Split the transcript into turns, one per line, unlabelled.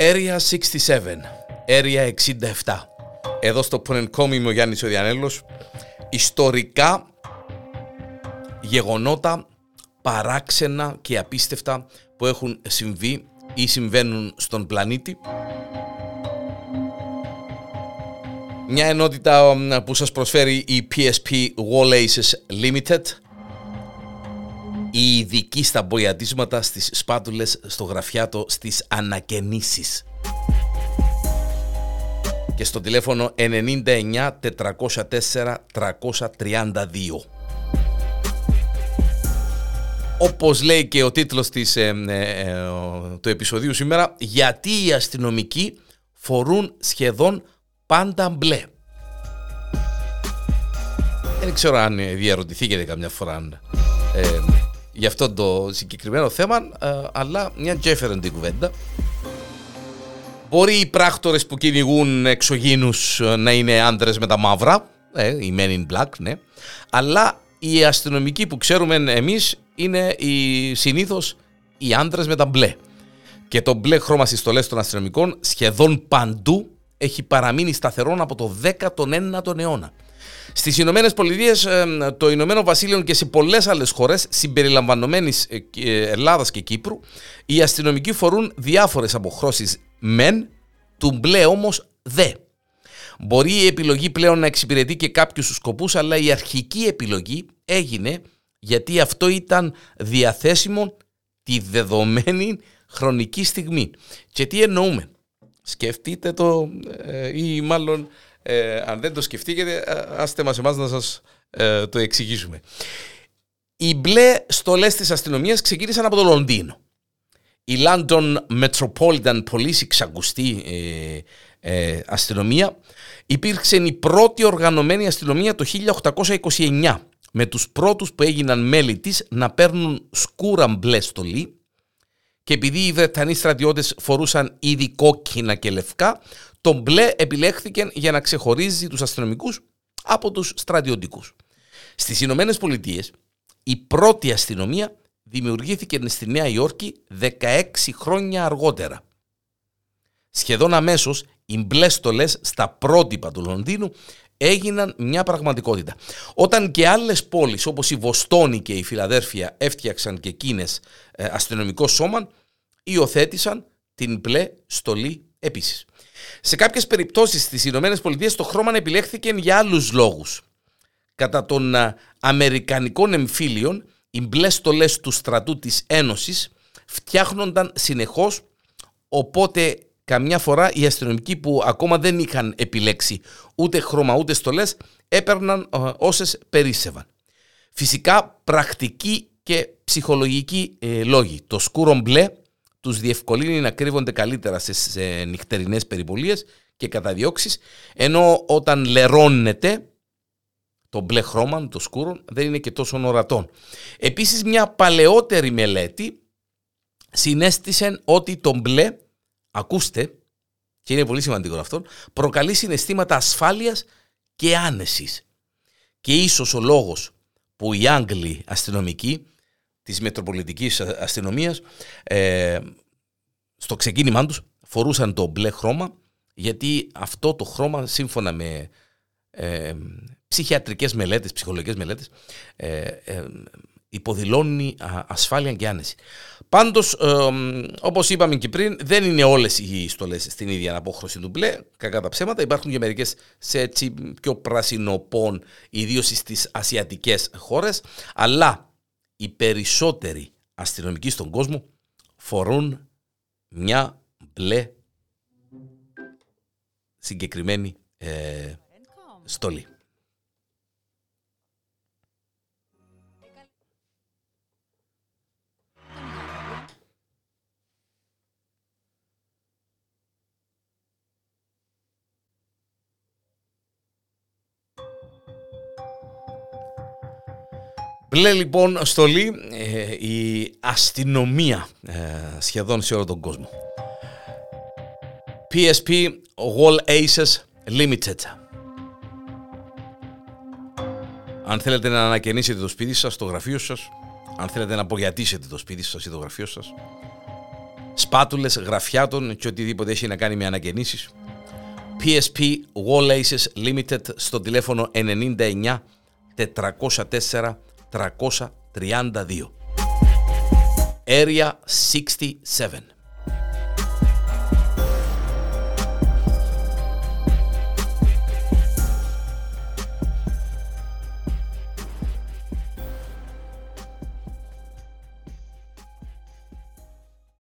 Area 67, Area 67. Εδώ στο Πονενκόμι είμαι ο Γιάννης ο Διανέλος. Ιστορικά γεγονότα παράξενα και απίστευτα που έχουν συμβεί ή συμβαίνουν στον πλανήτη. Μια ενότητα που σας προσφέρει η PSP Wall Aces Limited η ειδική στα μποιατίσματα, στις σπάτουλες, στο γραφιάτο, στις ανακαινήσεις. Και στο τηλέφωνο 99 404 332. Όπως λέει και ο τίτλος της, ε, ε, ε, του επεισοδίου σήμερα, γιατί οι αστυνομικοί φορούν σχεδόν πάντα μπλε. Δεν ξέρω αν διαρωτηθήκετε καμιά φορά για αυτό το συγκεκριμένο θέμα, ε, αλλά μια τζέφερεν την κουβέντα. Μπορεί οι πράκτορες που κυνηγούν εξωγήνους ε, να είναι άντρες με τα μαύρα, ε, οι men in black, ναι, αλλά οι αστυνομικοί που ξέρουμε εμείς είναι οι, συνήθως οι άντρες με τα μπλε. Και το μπλε χρώμα στις στολές των αστυνομικών σχεδόν παντού έχει παραμείνει σταθερό από το 19ο αιώνα. Στις Ηνωμένες Πολιτείες, το Ηνωμένο Βασίλειο και σε πολλές άλλες χώρες, συμπεριλαμβανομένης ε, ε, Ελλάδας και Κύπρου, οι αστυνομικοί φορούν διάφορες αποχρώσεις μεν, του μπλε όμως δε. Μπορεί η επιλογή πλέον να εξυπηρετεί και κάποιους σκοπούς, αλλά η αρχική επιλογή έγινε γιατί αυτό ήταν διαθέσιμο τη δεδομένη χρονική στιγμή. Και τι εννοούμε; Σκεφτείτε το ε, ή μάλλον ε, αν δεν το σκεφτείτε, ε, άστε μας εμάς να σας ε, το εξηγήσουμε. Οι μπλε στολές της αστυνομίας ξεκίνησαν από το Λονδίνο. Η London Metropolitan Police, η ξαγκουστή ε, αστυνομία, υπήρξε η πρώτη οργανωμένη αστυνομία το 1829 με τους πρώτους που έγιναν μέλη της να παίρνουν σκούρα μπλε στολή και επειδή οι Βρετανοί στρατιώτες φορούσαν ήδη κόκκινα και λευκά, το μπλε επιλέχθηκε για να ξεχωρίζει τους αστυνομικούς από τους στρατιωτικούς. Στις Ηνωμένες Πολιτείες, η πρώτη αστυνομία δημιουργήθηκε στη Νέα Υόρκη 16 χρόνια αργότερα. Σχεδόν αμέσως οι μπλε στολές στα πρότυπα του Λονδίνου έγιναν μια πραγματικότητα. Όταν και άλλες πόλεις όπως η Βοστόνη και η Φιλαδέρφια έφτιαξαν και εκείνες ε, αστυνομικό σώμα, υιοθέτησαν την μπλε στολή επίσης. Σε κάποιες περιπτώσεις στις Ηνωμένες Πολιτείες το χρώμα επιλέχθηκε για άλλους λόγους. Κατά των Αμερικανικών εμφύλιων, οι μπλε στολές του στρατού της Ένωσης φτιάχνονταν συνεχώς, οπότε καμιά φορά οι αστυνομικοί που ακόμα δεν είχαν επιλέξει ούτε χρώμα ούτε στολές έπαιρναν όσες περίσσευαν. Φυσικά πρακτικοί και ψυχολογικοί ε, λόγοι. Το σκούρο μπλε τους διευκολύνει να κρύβονται καλύτερα σε, σε νυχτερινές περιπολίες και καταδιώξεις, ενώ όταν λερώνεται το μπλε χρώμα, το σκούρο, δεν είναι και τόσο ορατό. Επίσης μια παλαιότερη μελέτη συνέστησε ότι το μπλε, ακούστε, και είναι πολύ σημαντικό αυτό, προκαλεί συναισθήματα ασφάλειας και άνεσης. Και ίσως ο λόγος που οι Άγγλοι αστυνομικοί της Μετροπολιτικής Αστυνομίας ε, στο ξεκίνημά τους φορούσαν το μπλε χρώμα γιατί αυτό το χρώμα σύμφωνα με ε, ψυχιατρικές μελέτες, ψυχολογικές μελέτες ε, ε, υποδηλώνει ασφάλεια και άνεση. Πάντως, ε, όπως είπαμε και πριν, δεν είναι όλες οι στολές στην ίδια απόχρωση του μπλε, κακά τα ψέματα. Υπάρχουν και μερικές σε έτσι πιο πρασινοπών, ιδίως στις ασιατικές χώρες, αλλά οι περισσότεροι αστυνομικοί στον κόσμο φορούν μια μπλε συγκεκριμένη ε, στολή. Μπλε λοιπόν στολή ε, η αστυνομία ε, σχεδόν σε όλο τον κόσμο. PSP Wall Aces Limited. Αν θέλετε να ανακαινήσετε το σπίτι σας, το γραφείο σας, αν θέλετε να απογιατήσετε το σπίτι σας ή το γραφείο σας, σπάτουλες, γραφιάτων και οτιδήποτε έχει να κάνει με ανακαινήσεις. PSP Wall Aces Limited στο τηλέφωνο 99 404 332. Area 67.